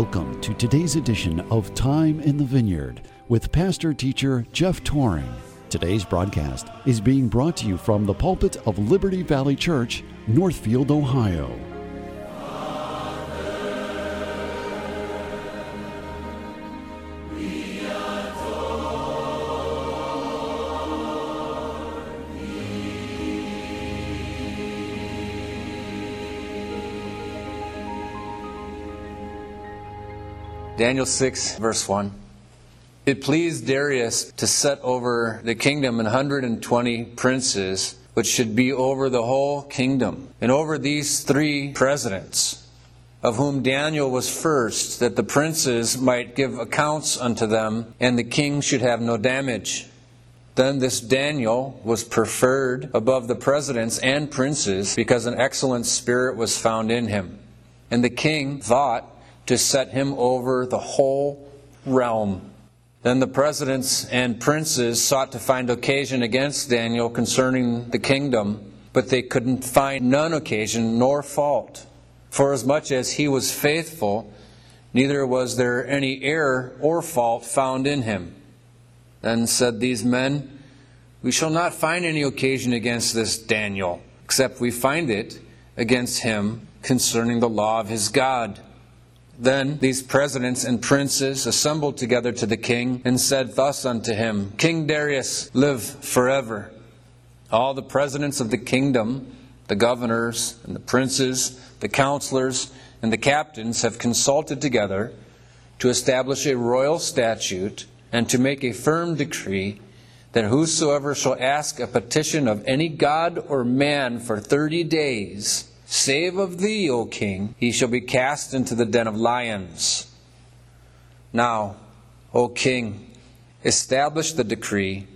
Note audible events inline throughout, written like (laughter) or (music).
Welcome to today's edition of Time in the Vineyard with pastor teacher Jeff Tauring. Today's broadcast is being brought to you from the pulpit of Liberty Valley Church, Northfield, Ohio. Daniel 6, verse 1. It pleased Darius to set over the kingdom an 120 princes, which should be over the whole kingdom, and over these three presidents, of whom Daniel was first, that the princes might give accounts unto them, and the king should have no damage. Then this Daniel was preferred above the presidents and princes, because an excellent spirit was found in him. And the king thought, to set him over the whole realm. Then the presidents and princes sought to find occasion against Daniel concerning the kingdom, but they couldn't find none occasion nor fault. For as much as he was faithful, neither was there any error or fault found in him. Then said these men, We shall not find any occasion against this Daniel, except we find it against him concerning the law of his God. Then these presidents and princes assembled together to the king and said thus unto him King Darius, live forever. All the presidents of the kingdom, the governors and the princes, the counselors, and the captains have consulted together to establish a royal statute and to make a firm decree that whosoever shall ask a petition of any god or man for thirty days, Save of thee, O king, he shall be cast into the den of lions. Now, O king, establish the decree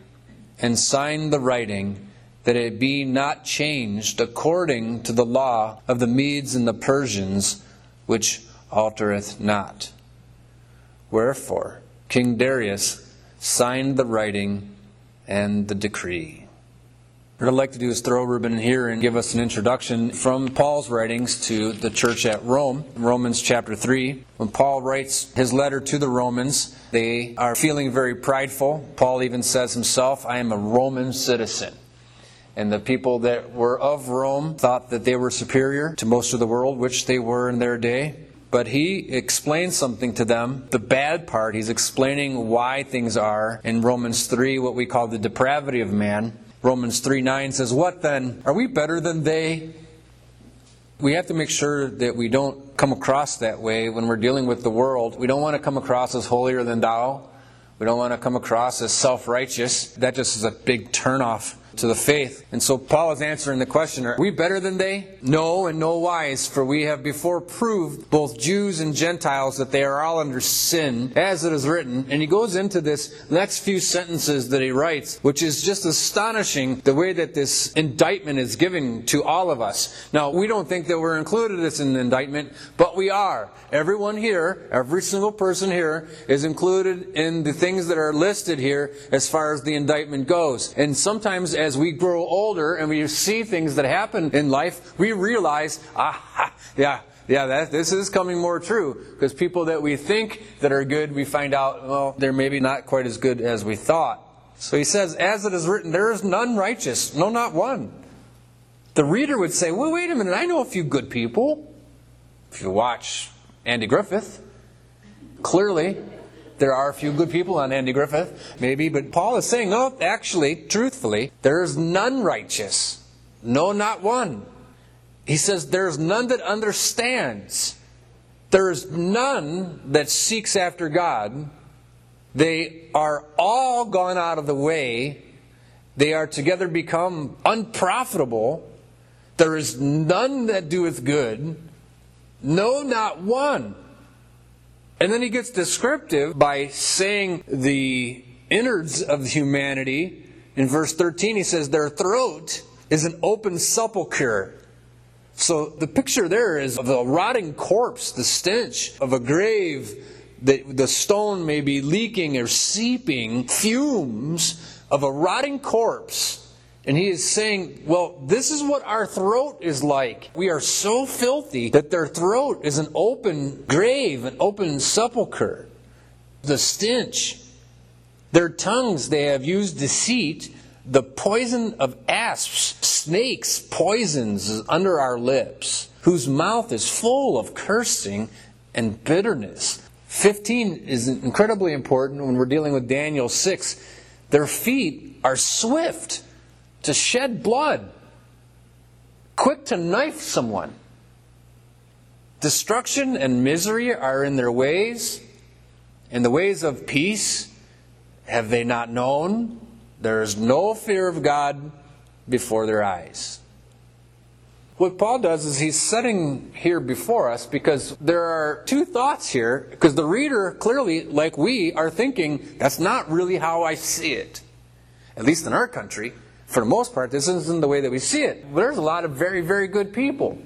and sign the writing that it be not changed according to the law of the Medes and the Persians, which altereth not. Wherefore, King Darius signed the writing and the decree. What I'd like to do is throw Ruben in here and give us an introduction from Paul's writings to the church at Rome, Romans chapter 3. When Paul writes his letter to the Romans, they are feeling very prideful. Paul even says himself, I am a Roman citizen. And the people that were of Rome thought that they were superior to most of the world, which they were in their day. But he explains something to them. The bad part, he's explaining why things are in Romans 3, what we call the depravity of man. Romans 3 9 says, What then? Are we better than they? We have to make sure that we don't come across that way when we're dealing with the world. We don't want to come across as holier than thou. We don't want to come across as self righteous. That just is a big turnoff to the faith. And so Paul is answering the question Are we better than they? No, and no wise, for we have before proved, both Jews and Gentiles, that they are all under sin, as it is written. And he goes into this next few sentences that he writes, which is just astonishing the way that this indictment is given to all of us. Now, we don't think that we're included in the indictment, but we are. Everyone here, every single person here, is included in the things that are listed here as far as the indictment goes. And sometimes, as we grow older and we see things that happen in life, we realize, ah, yeah, yeah, that, this is coming more true. Because people that we think that are good, we find out, well, they're maybe not quite as good as we thought. So he says, as it is written, there is none righteous, no, not one. The reader would say, well, wait a minute, I know a few good people. If you watch Andy Griffith, clearly there are a few good people on Andy Griffith, maybe, but Paul is saying, no, actually, truthfully, there is none righteous. No, not one. He says, there's none that understands. There's none that seeks after God. They are all gone out of the way. They are together become unprofitable. There is none that doeth good. No, not one. And then he gets descriptive by saying the innards of humanity. In verse 13, he says, Their throat is an open sepulchre. So the picture there is of a rotting corpse, the stench of a grave, that the stone may be leaking or seeping, fumes of a rotting corpse And he is saying, well, this is what our throat is like. We are so filthy that their throat is an open grave, an open sepulchre. The stench. Their tongues, they have used deceit. The poison of asps, snakes, poisons is under our lips, whose mouth is full of cursing and bitterness. 15 is incredibly important when we're dealing with Daniel 6. Their feet are swift to shed blood, quick to knife someone. Destruction and misery are in their ways, and the ways of peace have they not known. There is no fear of God before their eyes. What Paul does is he's setting here before us because there are two thoughts here, because the reader clearly, like we, are thinking, that's not really how I see it. At least in our country, for the most part, this isn't the way that we see it. There's a lot of very, very good people.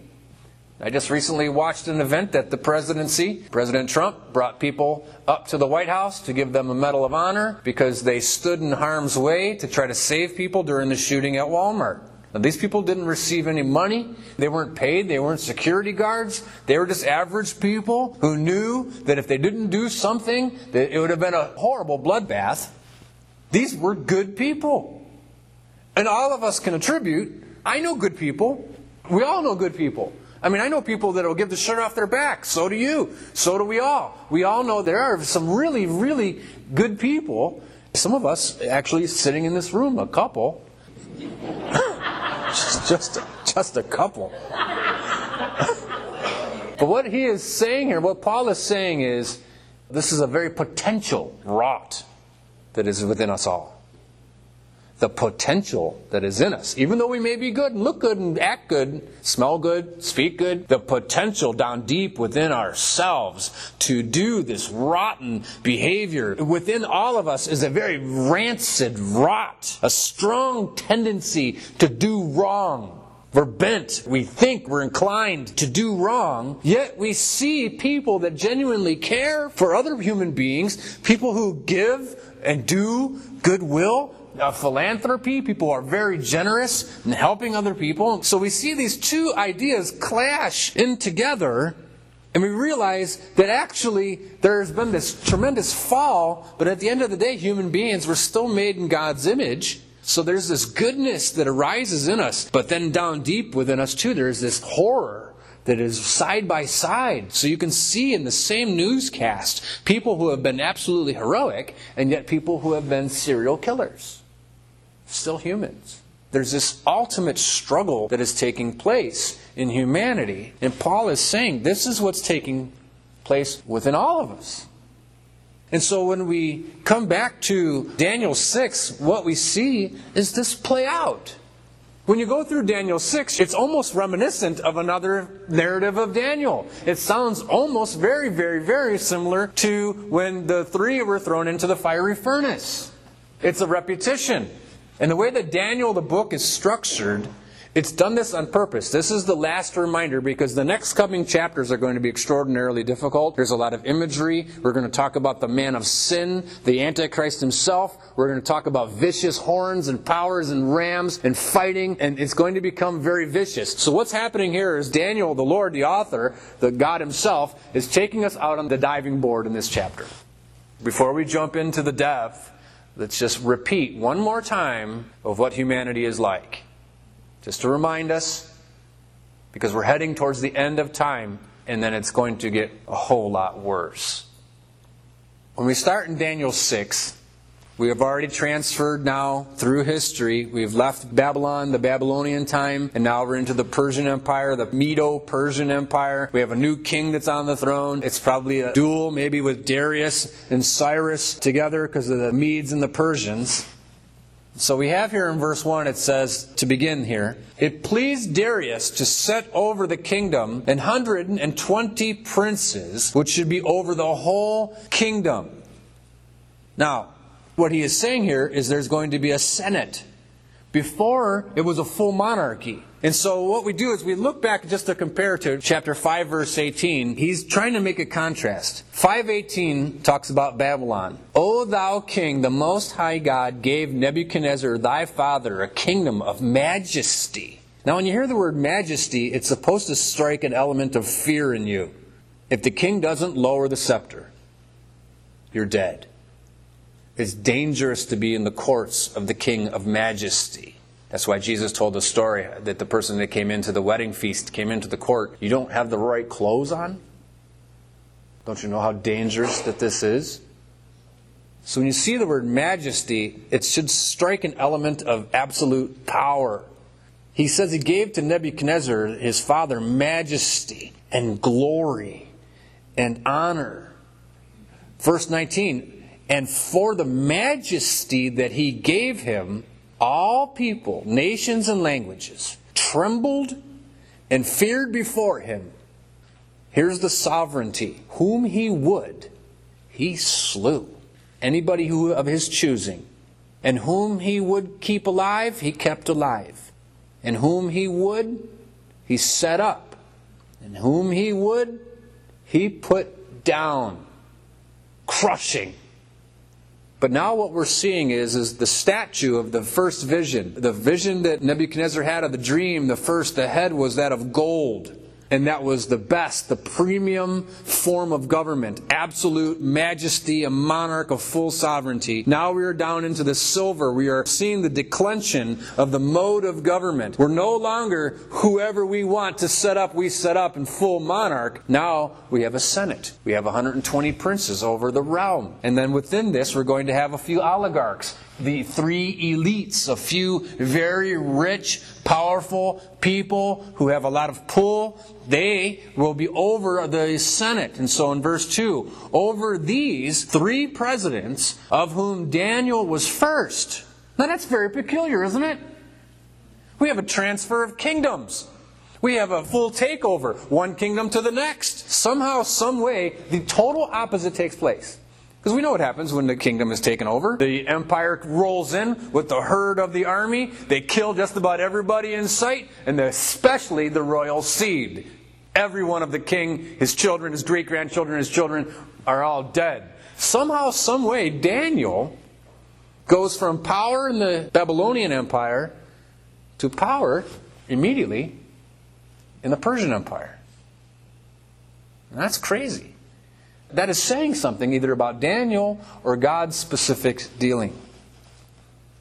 I just recently watched an event at the presidency. President Trump brought people up to the White House to give them a Medal of Honor because they stood in harm's way to try to save people during the shooting at Walmart. Now, these people didn't receive any money. They weren't paid. They weren't security guards. They were just average people who knew that if they didn't do something, that it would have been a horrible bloodbath. These were good people. And all of us can attribute. I know good people. We all know good people. I mean, I know people that will give the shirt off their back. So do you. So do we all. We all know there are some really, really good people. Some of us actually sitting in this room, a couple. (laughs) just, just a couple. (laughs) but what he is saying here, what Paul is saying is, this is a very potential rot that is within us all. The potential that is in us. Even though we may be good and look good and act good, smell good, speak good, the potential down deep within ourselves to do this rotten behavior within all of us is a very rancid rot, a strong tendency to do wrong. We're bent. We think we're inclined to do wrong. Yet we see people that genuinely care for other human beings, people who give and do goodwill, uh, philanthropy. People are very generous in helping other people. So we see these two ideas clash in together. And we realize that actually there's been this tremendous fall, but at the end of the day, human beings were still made in God's image. So there's this goodness that arises in us, but then down deep within us too, there's this horror that is side by side. So you can see in the same newscast people who have been absolutely heroic and yet people who have been serial killers. Still humans. There's this ultimate struggle that is taking place in humanity. And Paul is saying this is what's taking place within all of us. And so when we come back to Daniel 6, what we see is this play out. When you go through Daniel 6, it's almost reminiscent of another narrative of Daniel. It sounds almost very, very, very similar to when the three were thrown into the fiery furnace. It's a repetition. And the way that Daniel, the book, is structured it's done this on purpose. This is the last reminder because the next coming chapters are going to be extraordinarily difficult. There's a lot of imagery. We're going to talk about the man of sin, the Antichrist himself. We're going to talk about vicious horns and powers and rams and fighting, and it's going to become very vicious. So, what's happening here is Daniel, the Lord, the author, the God himself, is taking us out on the diving board in this chapter. Before we jump into the depth, let's just repeat one more time of what humanity is like. Just to remind us, because we're heading towards the end of time, and then it's going to get a whole lot worse. When we start in Daniel 6, we have already transferred now through history. We've left Babylon, the Babylonian time, and now we're into the Persian Empire, the Medo Persian Empire. We have a new king that's on the throne. It's probably a duel, maybe with Darius and Cyrus together because of the Medes and the Persians. So we have here in verse 1, it says, to begin here, it pleased Darius to set over the kingdom an hundred and twenty princes, which should be over the whole kingdom. Now, what he is saying here is there's going to be a senate. Before, it was a full monarchy. And so what we do is we look back just to compare to chapter 5 verse 18. He's trying to make a contrast. 518 talks about Babylon. O thou king, the most high God gave Nebuchadnezzar thy father a kingdom of majesty. Now when you hear the word majesty, it's supposed to strike an element of fear in you. If the king doesn't lower the scepter, you're dead. It's dangerous to be in the courts of the king of majesty. That's why Jesus told the story that the person that came into the wedding feast came into the court. You don't have the right clothes on? Don't you know how dangerous that this is? So when you see the word majesty, it should strike an element of absolute power. He says he gave to Nebuchadnezzar, his father, majesty and glory and honor. Verse 19, and for the majesty that he gave him, all people, nations, and languages trembled and feared before him. Here's the sovereignty. Whom he would, he slew. Anybody who of his choosing. And whom he would keep alive, he kept alive. And whom he would, he set up. And whom he would, he put down. Crushing. But now what we're seeing is, is the statue of the first vision. The vision that Nebuchadnezzar had of the dream, the first, the head was that of gold. And that was the best, the premium form of government. Absolute majesty, a monarch of full sovereignty. Now we are down into the silver. We are seeing the declension of the mode of government. We're no longer whoever we want to set up, we set up in full monarch. Now we have a senate. We have 120 princes over the realm. And then within this, we're going to have a few oligarchs the three elites, a few very rich, powerful people who have a lot of pull, they will be over the Senate. And so in verse 2, over these three presidents, of whom Daniel was first. Now that's very peculiar, isn't it? We have a transfer of kingdoms. We have a full takeover, one kingdom to the next. Somehow, some way, the total opposite takes place. Because we know what happens when the kingdom is taken over. The empire rolls in with the herd of the army. They kill just about everybody in sight, and especially the royal seed. Every one of the king, his children, his great grandchildren, his children are all dead. Somehow, some way, Daniel goes from power in the Babylonian Empire to power immediately in the Persian Empire. And that's crazy. That is saying something either about Daniel or God's specific dealing.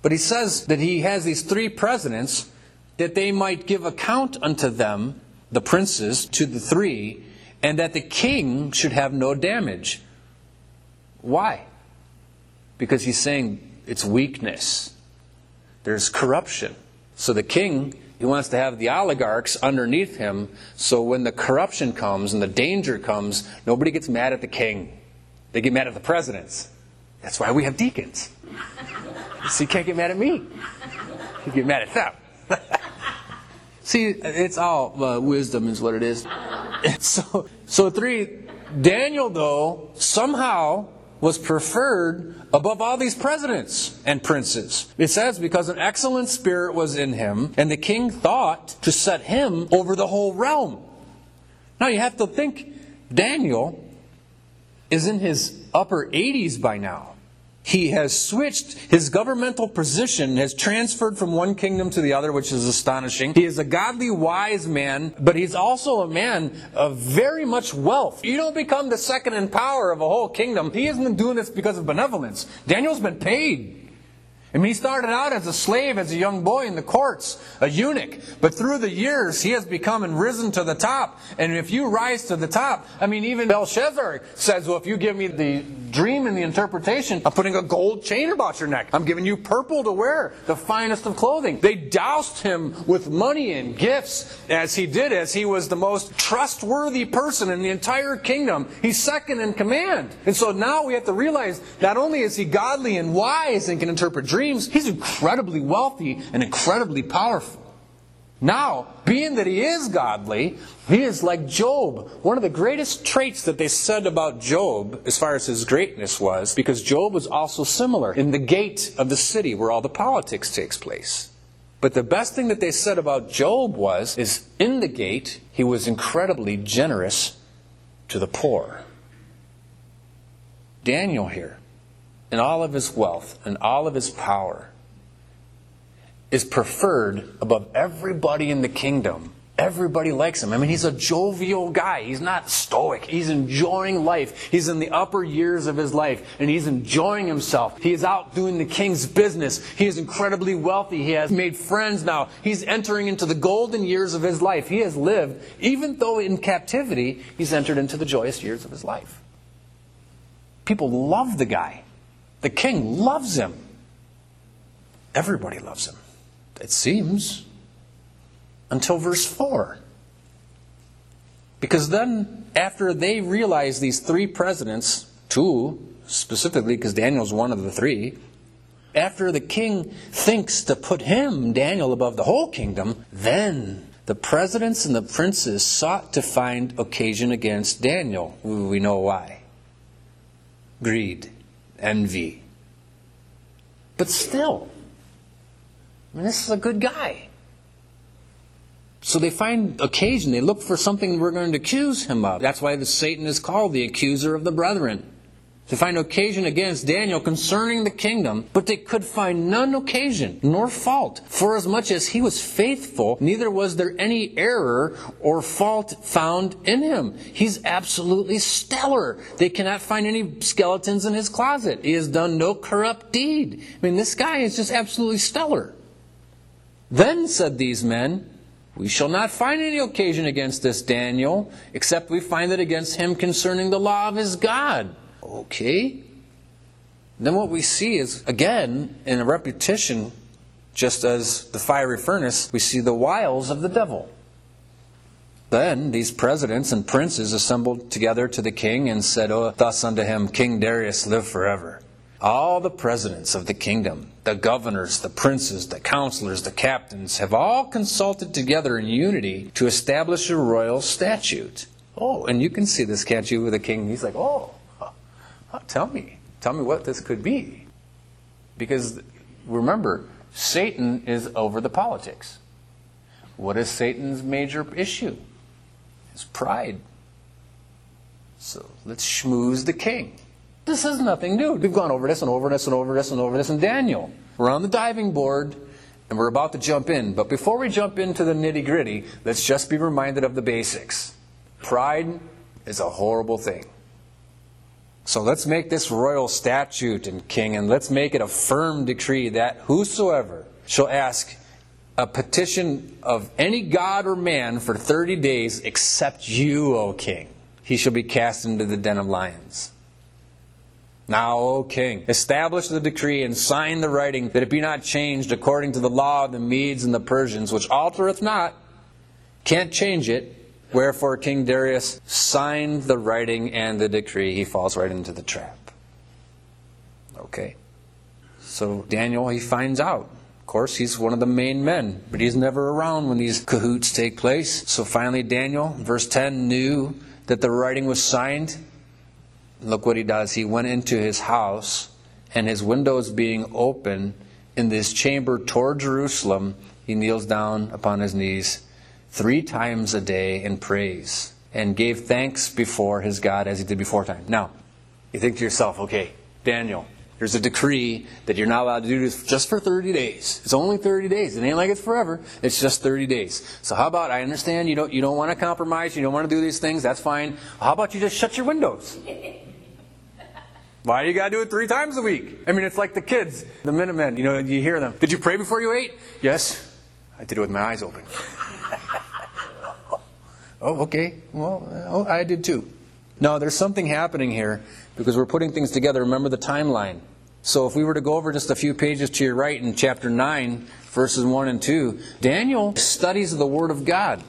But he says that he has these three presidents that they might give account unto them, the princes, to the three, and that the king should have no damage. Why? Because he's saying it's weakness. There's corruption. So the king he wants to have the oligarchs underneath him so when the corruption comes and the danger comes, nobody gets mad at the king. They get mad at the presidents. That's why we have deacons. (laughs) So you can't get mad at me. You get mad at them. (laughs) See, it's all uh, wisdom is what it is. (laughs) so, so three, Daniel though somehow was preferred above all these presidents and princes. It says, because an excellent spirit was in him, and the king thought to set him over the whole realm. Now you have to think, Daniel is in his upper 80s by now. He has switched his governmental position, has transferred from one kingdom to the other, which is astonishing. He is a godly, wise man, but he's also a man of very much wealth. You don't become the second in power of a whole kingdom. He isn't been doing this because of benevolence. Daniel's been paid. I mean, he started out as a slave, as a young boy in the courts, a eunuch. But through the years, he has become and risen to the top. And if you rise to the top, I mean, even Belshazzar says, well, if you give me the dream and the interpretation, I'm putting a gold chain about your neck. I'm giving you purple to wear, the finest of clothing. They doused him with money and gifts as he did, as he was the most trustworthy person in the entire kingdom. He's second in command. And so now we have to realize not only is he godly and wise and can interpret dreams, dreams, he's incredibly wealthy and incredibly powerful. Now, being that he is godly, he is like Job. One of the greatest traits that they said about Job, as far as his greatness was, because Job was also similar in the gate of the city where all the politics takes place. But the best thing that they said about Job was is in the gate he was incredibly generous to the poor. Daniel here, in all of his wealth and all of his power, is preferred above everybody in the kingdom Everybody likes him. I mean, he's a jovial guy. He's not stoic. He's enjoying life. He's in the upper years of his life, and he's enjoying himself. He is out doing the king's business. He is incredibly wealthy. He has made friends now. He's entering into the golden years of his life. He has lived, even though in captivity, he's entered into the joyous years of his life. People love the guy. The king loves him. Everybody loves him. It seems until verse 4. Because then, after they realize these three presidents, two specifically, because Daniel's one of the three, after the king thinks to put him, Daniel, above the whole kingdom, then the presidents and the princes sought to find occasion against Daniel. We know why greed, envy. But still, I mean, this is a good guy. So they find occasion, they look for something we're going to accuse him of. That's why the Satan is called the accuser of the brethren. To find occasion against Daniel concerning the kingdom, but they could find none occasion, nor fault. For as much as he was faithful, neither was there any error or fault found in him. He's absolutely stellar. They cannot find any skeletons in his closet. He has done no corrupt deed. I mean, this guy is just absolutely stellar. Then said these men, we shall not find any occasion against this Daniel, except we find it against him concerning the law of his God. Okay. Then what we see is, again, in a repetition, just as the fiery furnace, we see the wiles of the devil. Then these presidents and princes assembled together to the king and said oh, thus unto him, King Darius, live forever. All the presidents of the kingdom, the governors, the princes, the counselors, the captains, have all consulted together in unity to establish a royal statute. Oh, and you can see this, can't you, with the king? He's like, oh, tell me. Tell me what this could be. Because remember, Satan is over the politics. What is Satan's major issue? His pride. So let's schmooze the king. This is nothing new. We've gone over this and over this and over this and over this and Daniel. We're on the diving board and we're about to jump in. But before we jump into the nitty gritty, let's just be reminded of the basics. Pride is a horrible thing. So let's make this royal statute and king, and let's make it a firm decree that whosoever shall ask a petition of any god or man for 30 days except you, O king, he shall be cast into the den of lions. Now, O king, establish the decree and sign the writing that it be not changed according to the law of the Medes and the Persians, which altereth not. Can't change it. Wherefore King Darius signed the writing and the decree. He falls right into the trap. Okay. So Daniel, he finds out. Of course, he's one of the main men, but he's never around when these cahoots take place. So finally, Daniel, verse 10, knew that the writing was signed look what he does. He went into his house, and his windows being open in this chamber toward Jerusalem, he kneels down upon his knees three times a day in praise and gave thanks before his God as he did before time. Now, you think to yourself, okay, Daniel, there's a decree that you're not allowed to do this just for 30 days. It's only 30 days. It ain't like it's forever. It's just 30 days. So how about I understand you don't you don't want to compromise, you don't want to do these things, that's fine. How about you just shut your windows? Why do you gotta do it three times a week? I mean, it's like the kids, the Minutemen. You know, you hear them. Did you pray before you ate? Yes. I did it with my eyes open. (laughs) oh, okay. Well, oh, I did too. No, there's something happening here because we're putting things together. Remember the timeline. So if we were to go over just a few pages to your right in chapter 9, verses 1 and 2, Daniel studies the Word of God.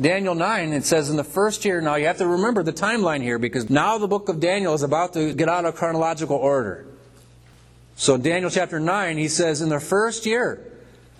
Daniel 9, it says in the first year, now you have to remember the timeline here because now the book of Daniel is about to get out of chronological order. So Daniel chapter 9, he says, in the first year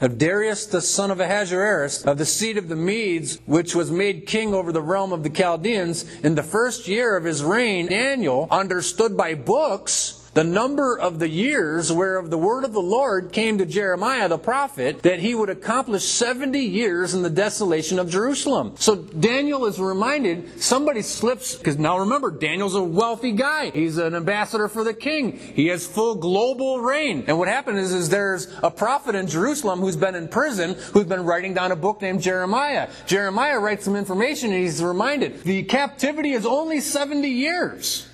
of Darius the son of Ahasuerus, of the seed of the Medes, which was made king over the realm of the Chaldeans, in the first year of his reign, Daniel understood by books the number of the years whereof the word of the Lord came to Jeremiah the prophet that he would accomplish 70 years in the desolation of Jerusalem. So Daniel is reminded somebody slips, because now remember, Daniel's a wealthy guy. He's an ambassador for the king. He has full global reign. And what happened is, is there's a prophet in Jerusalem who's been in prison who's been writing down a book named Jeremiah. Jeremiah writes some information and he's reminded the captivity is only 70 years.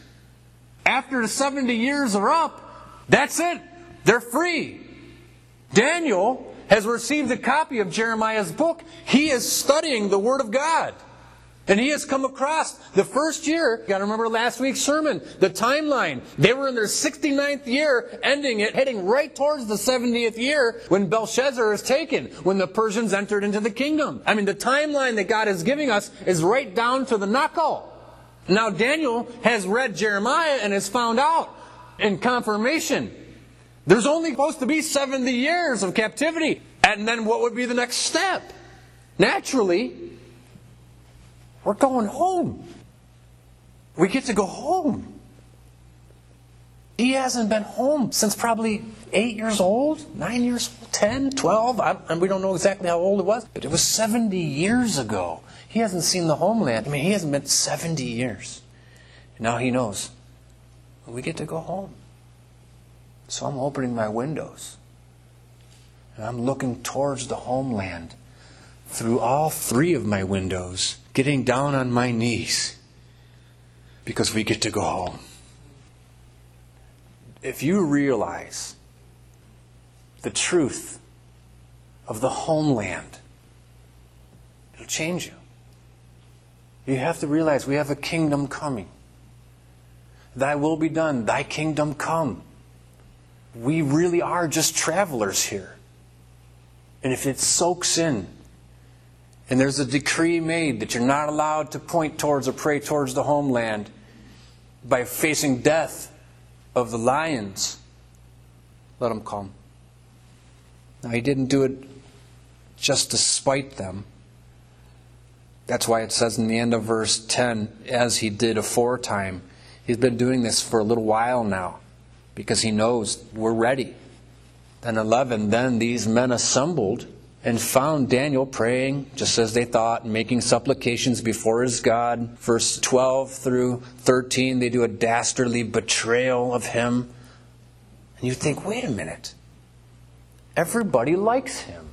After the 70 years are up, that's it. They're free. Daniel has received a copy of Jeremiah's book. He is studying the Word of God. And he has come across the first year, you gotta remember last week's sermon, the timeline. They were in their 69th year, ending it, heading right towards the 70th year when Belshazzar is taken, when the Persians entered into the kingdom. I mean, the timeline that God is giving us is right down to the knuckle. Now Daniel has read Jeremiah and has found out in confirmation. There's only supposed to be 70 years of captivity. And then what would be the next step? Naturally, we're going home. We get to go home. He hasn't been home since probably eight years old, nine years old, 10, 12, and we don't know exactly how old it was, but it was 70 years ago. He hasn't seen the homeland. I mean, he hasn't been 70 years. Now he knows. We get to go home. So I'm opening my windows. And I'm looking towards the homeland through all three of my windows, getting down on my knees because we get to go home. If you realize the truth of the homeland, it'll change you. You have to realize we have a kingdom coming. Thy will be done, thy kingdom come. We really are just travelers here. And if it soaks in, and there's a decree made that you're not allowed to point towards or pray towards the homeland by facing death of the lions, let them come. Now, he didn't do it just to spite them. That's why it says in the end of verse 10, as he did aforetime. He's been doing this for a little while now because he knows we're ready. Then 11, then these men assembled and found Daniel praying just as they thought, making supplications before his God. Verse 12 through 13, they do a dastardly betrayal of him. And you think, wait a minute. Everybody likes him.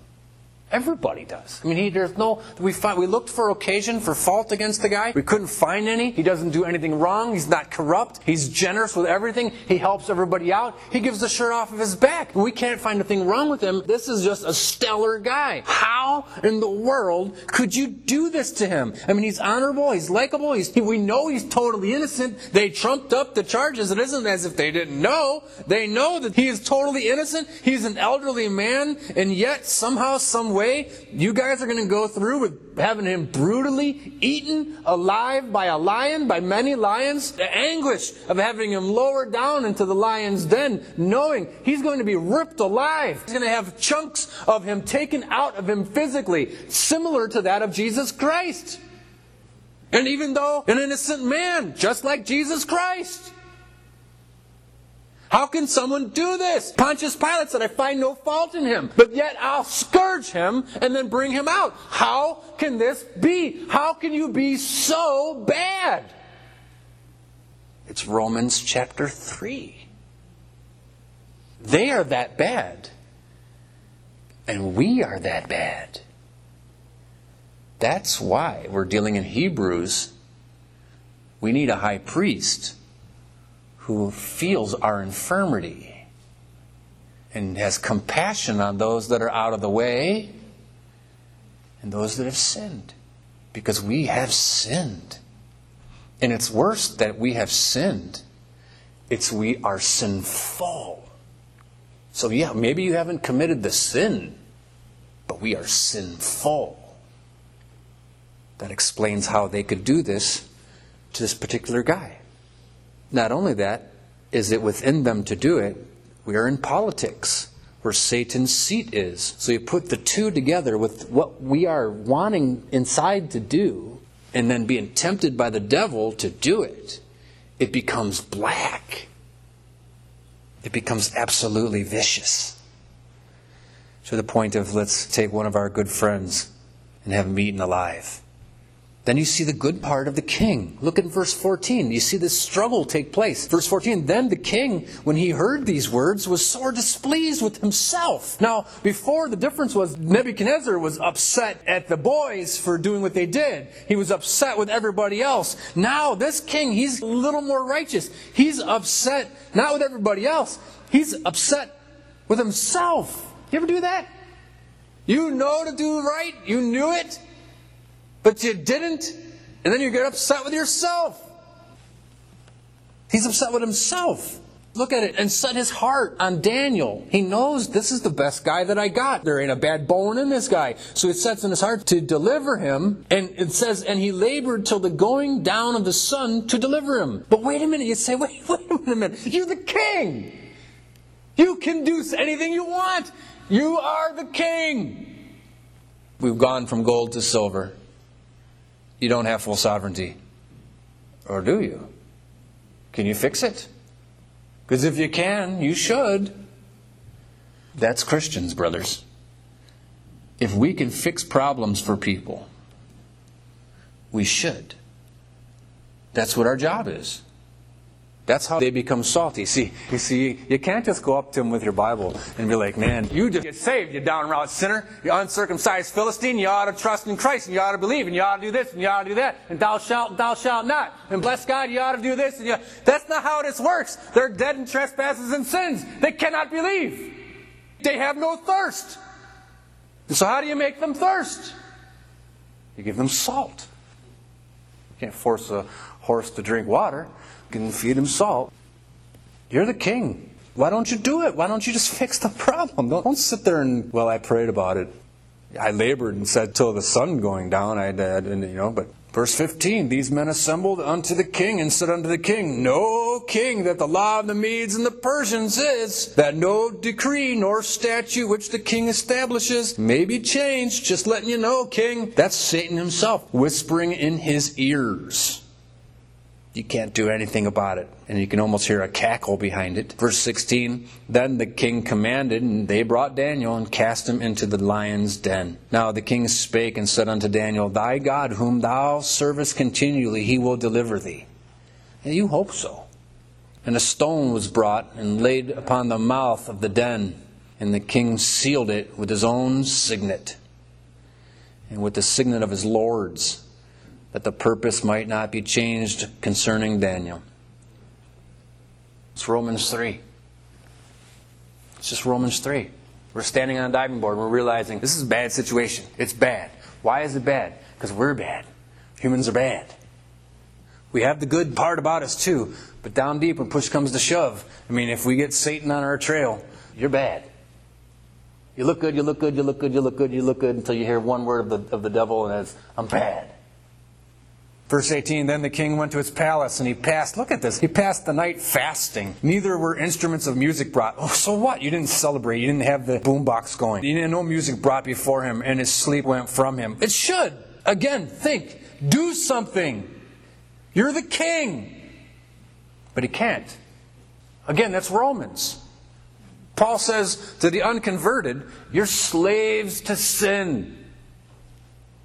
Everybody does. I mean, he, there's no. We find, we looked for occasion for fault against the guy. We couldn't find any. He doesn't do anything wrong. He's not corrupt. He's generous with everything. He helps everybody out. He gives the shirt off of his back. We can't find a thing wrong with him. This is just a stellar guy. How in the world could you do this to him? I mean, he's honorable. He's likable. He's, he, we know he's totally innocent. They trumped up the charges. It isn't as if they didn't know. They know that he is totally innocent. He's an elderly man, and yet somehow, some way way you guys are going to go through with having him brutally eaten alive by a lion, by many lions, the anguish of having him lowered down into the lion's den, knowing he's going to be ripped alive. He's going to have chunks of him taken out of him physically, similar to that of Jesus Christ. And even though an innocent man, just like Jesus Christ, how can someone do this? Pontius Pilate said, I find no fault in him, but yet I'll scourge him and then bring him out. How can this be? How can you be so bad? It's Romans chapter 3. They are that bad. And we are that bad. That's why we're dealing in Hebrews. We need a high priest who feels our infirmity and has compassion on those that are out of the way and those that have sinned. Because we have sinned. And it's worse that we have sinned, it's we are sinful. So, yeah, maybe you haven't committed the sin, but we are sinful. That explains how they could do this to this particular guy. Not only that, is it within them to do it, we are in politics where Satan's seat is. So you put the two together with what we are wanting inside to do and then being tempted by the devil to do it. It becomes black. it becomes absolutely vicious. To the point of let's take one of our good friends and have him eaten alive. Then you see the good part of the king. Look at verse 14. You see this struggle take place. Verse 14 Then the king, when he heard these words, was sore displeased with himself. Now, before the difference was Nebuchadnezzar was upset at the boys for doing what they did, he was upset with everybody else. Now, this king, he's a little more righteous. He's upset not with everybody else, he's upset with himself. You ever do that? You know to do right, you knew it but you didn't, and then you get upset with yourself. He's upset with himself. Look at it and set his heart on Daniel. He knows this is the best guy that I got. There ain't a bad bone in this guy. So he sets in his heart to deliver him. And it says, and he labored till the going down of the sun to deliver him. But wait a minute. You say, wait, (laughs) wait a minute. You're the king. You can do anything you want. You are the king. We've gone from gold to silver you don't have full sovereignty. Or do you? Can you fix it? Because if you can, you should. That's Christians, brothers. If we can fix problems for people, we should. That's what our job is. That's how they become salty. See, you see, you can't just go up to them with your Bible and be like, man, you just get saved, you down and sinner, you uncircumcised Philistine, you ought to trust in Christ, and you ought to believe, and you ought to do this, and you ought to do that, and thou shalt, thou shalt not. And bless God, you ought to do this, and you That's not how this works. They're dead in trespasses and sins. They cannot believe. They have no thirst. So how do you make them thirst? You give them salt. You can't force a horse to drink water can feed him salt. You're the king. Why don't you do it? Why don't you just (laughs) fix the problem? Don't, don't sit there and, well, I prayed about it. I labored and said till the sun going down, I did, and you know, but verse 15, these men assembled unto the king and said unto the king, Know, king, that the law of the Medes and the Persians is that no decree nor statute which the king establishes may be changed. Just letting you know, king. That's Satan himself whispering in his ears you can't do anything about it. And you can almost hear a cackle behind it. Verse 16 Then the king commanded, and they brought Daniel and cast him into the lion's den. Now the king spake and said unto Daniel, Thy God, whom thou servest continually, he will deliver thee. And you hope so. And a stone was brought and laid upon the mouth of the den, and the king sealed it with his own signet and with the signet of his lords that the purpose might not be changed concerning Daniel. It's Romans 3. It's just Romans 3. We're standing on a diving board. We're realizing this is a bad situation. It's bad. Why is it bad? Because we're bad. Humans are bad. We have the good part about us too, but down deep when push comes to shove, I mean, if we get Satan on our trail, you're bad. You look good, you look good, you look good, you look good, you look good until you hear one word of the, of the devil and it's, I'm bad. Verse 18 Then the king went to his palace and he passed, look at this, he passed the night fasting. Neither were instruments of music brought. Oh, so what? You didn't celebrate. You didn't have the boombox going. You didn't no music brought before him and his sleep went from him. It should. Again, think. Do something. You're the king. But he can't. Again, that's Romans. Paul says to the unconverted, You're slaves to sin.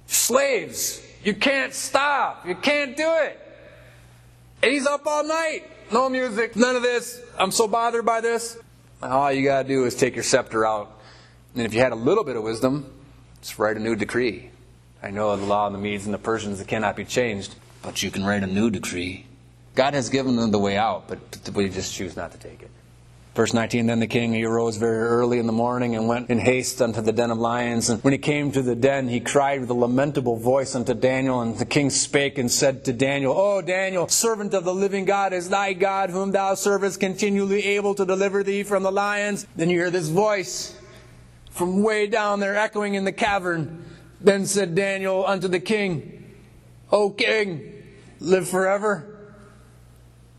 Slaves. You can't stop. You can't do it. And he's up all night. No music, none of this. I'm so bothered by this. All you got to do is take your scepter out. And if you had a little bit of wisdom, just write a new decree. I know the law of the Medes and the Persians it cannot be changed, but you can write a new decree. God has given them the way out, but we just choose not to take it. Verse 19 Then the king he arose very early in the morning and went in haste unto the den of lions. And when he came to the den, he cried with a lamentable voice unto Daniel. And the king spake and said to Daniel, O Daniel, servant of the living God, is thy God, whom thou servest, continually able to deliver thee from the lions? Then you hear this voice from way down there echoing in the cavern. Then said Daniel unto the king, O king, live forever.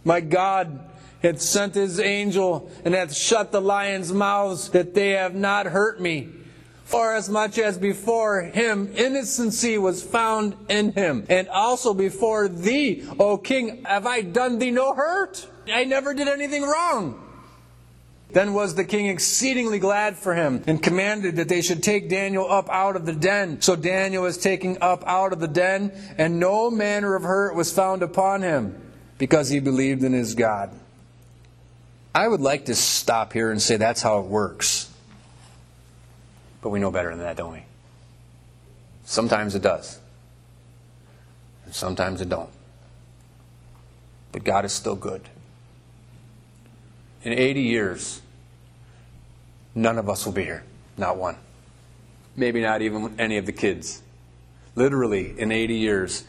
My God, hath sent his angel and hath shut the lions' mouths that they have not hurt me. For as much as before him innocency was found in him, and also before thee, O king, have I done thee no hurt? I never did anything wrong. Then was the king exceedingly glad for him, and commanded that they should take Daniel up out of the den. So Daniel was taken up out of the den, and no manner of hurt was found upon him, because he believed in his God. I would like to stop here and say that's how it works. But we know better than that, don't we? Sometimes it does. And sometimes it don't. But God is still good. In 80 years, none of us will be here. Not one. Maybe not even any of the kids. Literally, in 80 years,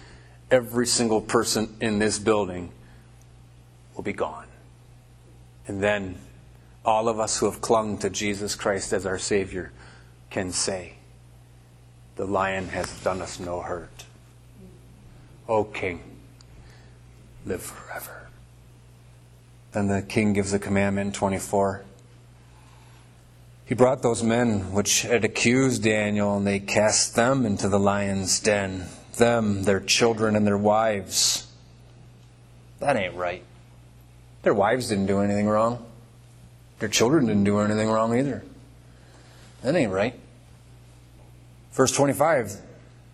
every single person in this building will be gone. And then all of us who have clung to Jesus Christ as our Savior can say, The lion has done us no hurt. O King, live forever. Then the king gives a commandment in 24. He brought those men which had accused Daniel, and they cast them into the lion's den, them, their children, and their wives. That ain't right. Their wives didn't do anything wrong. Their children didn't do anything wrong either. That ain't right. Verse 25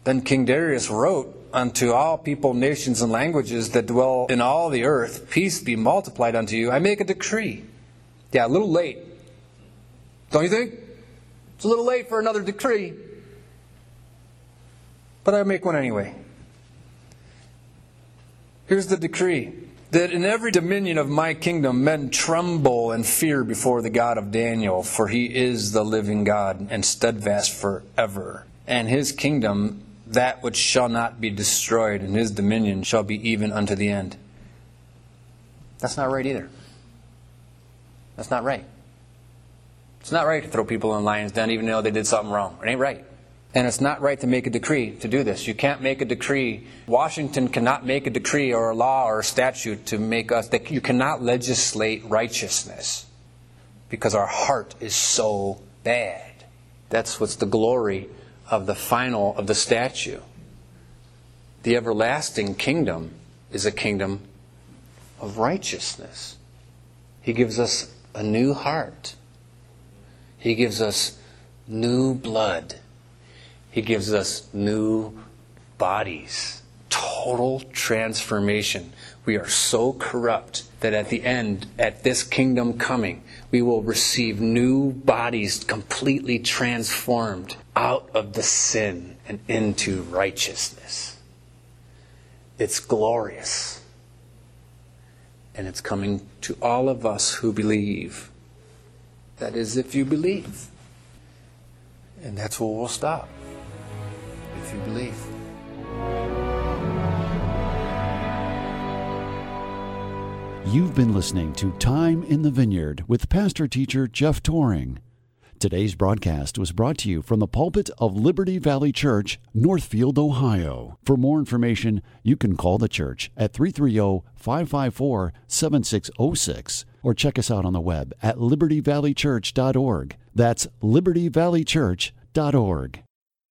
Then King Darius wrote unto all people, nations, and languages that dwell in all the earth, Peace be multiplied unto you. I make a decree. Yeah, a little late. Don't you think? It's a little late for another decree. But I make one anyway. Here's the decree that in every dominion of my kingdom men tremble and fear before the God of Daniel, for he is the living God and steadfast forever. And his kingdom, that which shall not be destroyed, and his dominion shall be even unto the end. That's not right either. That's not right. It's not right to throw people in lion's den even though they did something wrong. It ain't right. And it's not right to make a decree to do this. You can't make a decree. Washington cannot make a decree or a law or a statute to make us that you cannot legislate righteousness because our heart is so bad. That's what's the glory of the final of the statue. The everlasting kingdom is a kingdom of righteousness. He gives us a new heart. He gives us new blood. He gives us new bodies. Total transformation. We are so corrupt that at the end, at this kingdom coming, we will receive new bodies completely transformed out of the sin and into righteousness. It's glorious. And it's coming to all of us who believe. That is, if you believe. And that's where we'll stop if you believe. You've been listening to Time in the Vineyard with pastor teacher Jeff Tauring. Today's broadcast was brought to you from the pulpit of Liberty Valley Church, Northfield, Ohio. For more information, you can call the church at 330 554 7606 or check us out on the web at libertyvalleychurch.org. That's libertyvalleychurch.org.